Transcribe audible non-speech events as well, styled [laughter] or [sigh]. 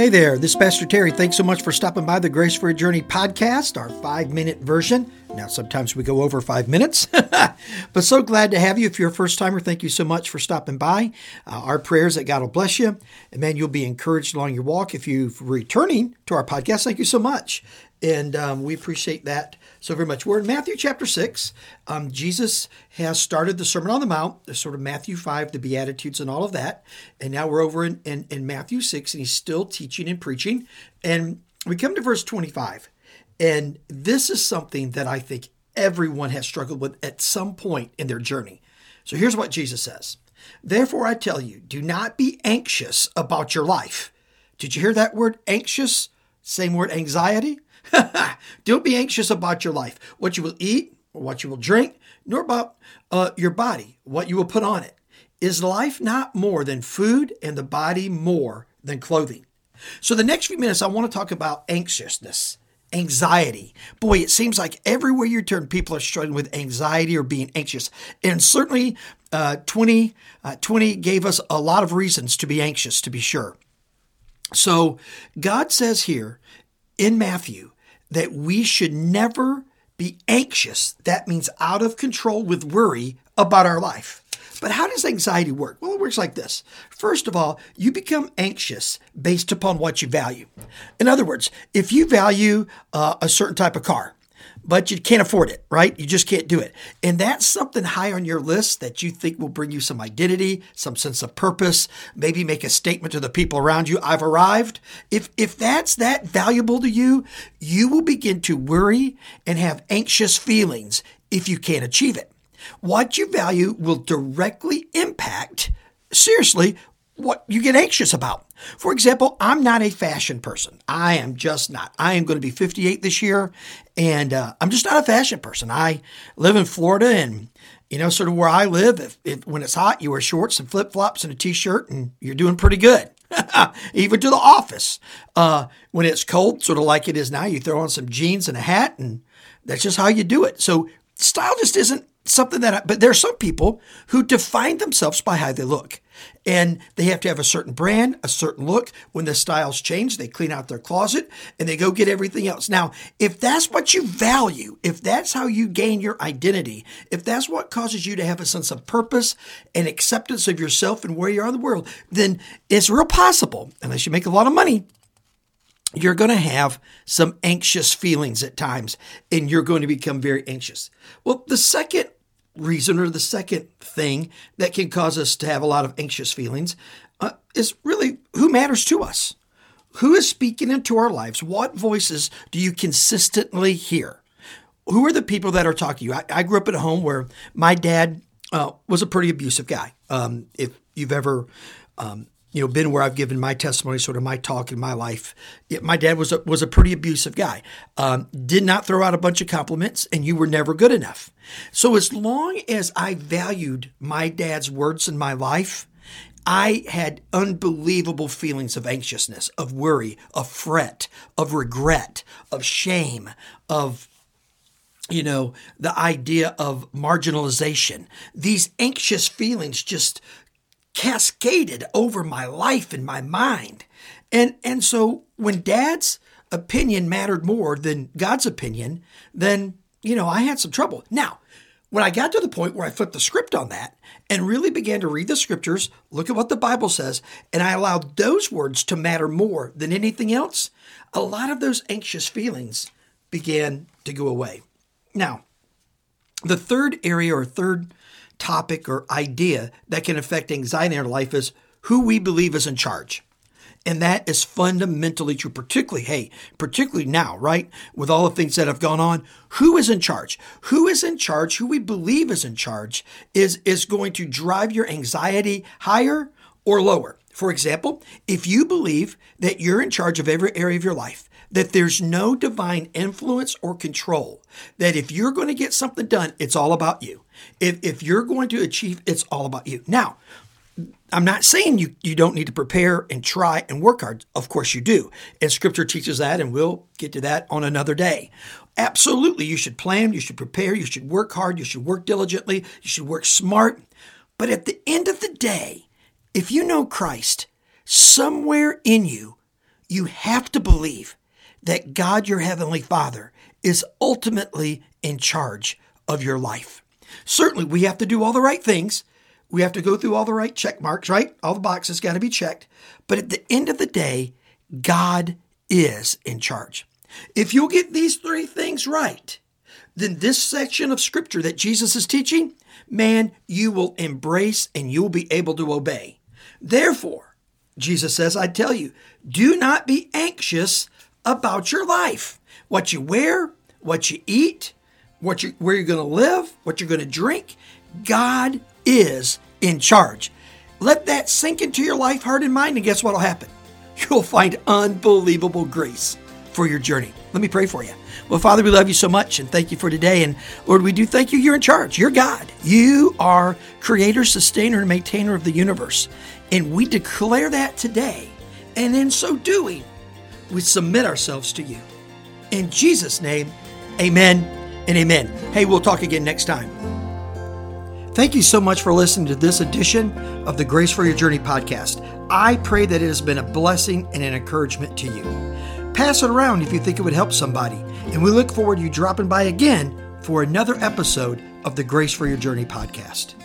Hey there, this is Pastor Terry. Thanks so much for stopping by the Grace for Your Journey podcast, our five minute version. Now, sometimes we go over five minutes, [laughs] but so glad to have you. If you're a first timer, thank you so much for stopping by. Uh, our prayers that God will bless you, and man, you'll be encouraged along your walk. If you're returning to our podcast, thank you so much. And um, we appreciate that so very much. We're in Matthew chapter 6. Um, Jesus has started the Sermon on the Mount, sort of Matthew 5, the Beatitudes, and all of that. And now we're over in, in, in Matthew 6, and he's still teaching and preaching. And we come to verse 25. And this is something that I think everyone has struggled with at some point in their journey. So here's what Jesus says Therefore, I tell you, do not be anxious about your life. Did you hear that word anxious? Same word anxiety? [laughs] Don't be anxious about your life, what you will eat, or what you will drink, nor about uh, your body, what you will put on it. Is life not more than food and the body more than clothing? So, the next few minutes, I want to talk about anxiousness, anxiety. Boy, it seems like everywhere you turn, people are struggling with anxiety or being anxious. And certainly, uh, 2020 uh, gave us a lot of reasons to be anxious, to be sure. So, God says here in Matthew that we should never be anxious. That means out of control with worry about our life. But how does anxiety work? Well, it works like this. First of all, you become anxious based upon what you value. In other words, if you value uh, a certain type of car, but you can't afford it, right? You just can't do it. And that's something high on your list that you think will bring you some identity, some sense of purpose, maybe make a statement to the people around you, I've arrived. If if that's that valuable to you, you will begin to worry and have anxious feelings if you can't achieve it. What you value will directly impact seriously what you get anxious about. For example, I'm not a fashion person. I am just not. I am going to be 58 this year, and uh, I'm just not a fashion person. I live in Florida, and you know, sort of where I live, if, if when it's hot, you wear shorts and flip flops and a t-shirt, and you're doing pretty good. [laughs] Even to the office. Uh, when it's cold, sort of like it is now, you throw on some jeans and a hat, and that's just how you do it. So style just isn't something that, I, but there are some people who define themselves by how they look. And they have to have a certain brand, a certain look. When the styles change, they clean out their closet and they go get everything else. Now, if that's what you value, if that's how you gain your identity, if that's what causes you to have a sense of purpose and acceptance of yourself and where you are in the world, then it's real possible, unless you make a lot of money, you're going to have some anxious feelings at times and you're going to become very anxious. Well, the second reason or the second thing that can cause us to have a lot of anxious feelings uh, is really who matters to us. Who is speaking into our lives? What voices do you consistently hear? Who are the people that are talking to you? I, I grew up at a home where my dad uh, was a pretty abusive guy. Um, if you've ever um, you know, been where I've given my testimony, sort of my talk in my life. It, my dad was a, was a pretty abusive guy. Um, did not throw out a bunch of compliments, and you were never good enough. So as long as I valued my dad's words in my life, I had unbelievable feelings of anxiousness, of worry, of fret, of regret, of shame, of you know, the idea of marginalization. These anxious feelings just cascaded over my life and my mind. And and so when dad's opinion mattered more than God's opinion, then you know, I had some trouble. Now, when I got to the point where I flipped the script on that and really began to read the scriptures, look at what the Bible says, and I allowed those words to matter more than anything else, a lot of those anxious feelings began to go away. Now, the third area or third topic or idea that can affect anxiety in our life is who we believe is in charge. And that is fundamentally true, particularly, hey, particularly now, right? With all the things that have gone on, who is in charge? Who is in charge, who we believe is in charge, is, is going to drive your anxiety higher or lower. For example, if you believe that you're in charge of every area of your life, that there's no divine influence or control, that if you're going to get something done, it's all about you. If, if you're going to achieve, it's all about you. Now, I'm not saying you, you don't need to prepare and try and work hard. Of course you do. And scripture teaches that, and we'll get to that on another day. Absolutely, you should plan, you should prepare, you should work hard, you should work diligently, you should work smart. But at the end of the day, if you know Christ, somewhere in you, you have to believe that God, your Heavenly Father, is ultimately in charge of your life. Certainly, we have to do all the right things. We have to go through all the right check marks, right? All the boxes got to be checked. But at the end of the day, God is in charge. If you'll get these three things right, then this section of scripture that Jesus is teaching, man, you will embrace and you'll be able to obey. Therefore, Jesus says, I tell you, do not be anxious about your life. What you wear, what you eat, what you, where you're going to live, what you're going to drink. God is in charge. Let that sink into your life, heart, and mind, and guess what will happen? You'll find unbelievable grace for your journey. Let me pray for you. Well, Father, we love you so much and thank you for today. And Lord, we do thank you. You're in charge. You're God. You are creator, sustainer, and maintainer of the universe. And we declare that today. And in so doing, we submit ourselves to you. In Jesus' name, amen and amen. Hey, we'll talk again next time. Thank you so much for listening to this edition of the Grace for Your Journey podcast. I pray that it has been a blessing and an encouragement to you. Pass it around if you think it would help somebody. And we look forward to you dropping by again for another episode of the Grace for Your Journey podcast.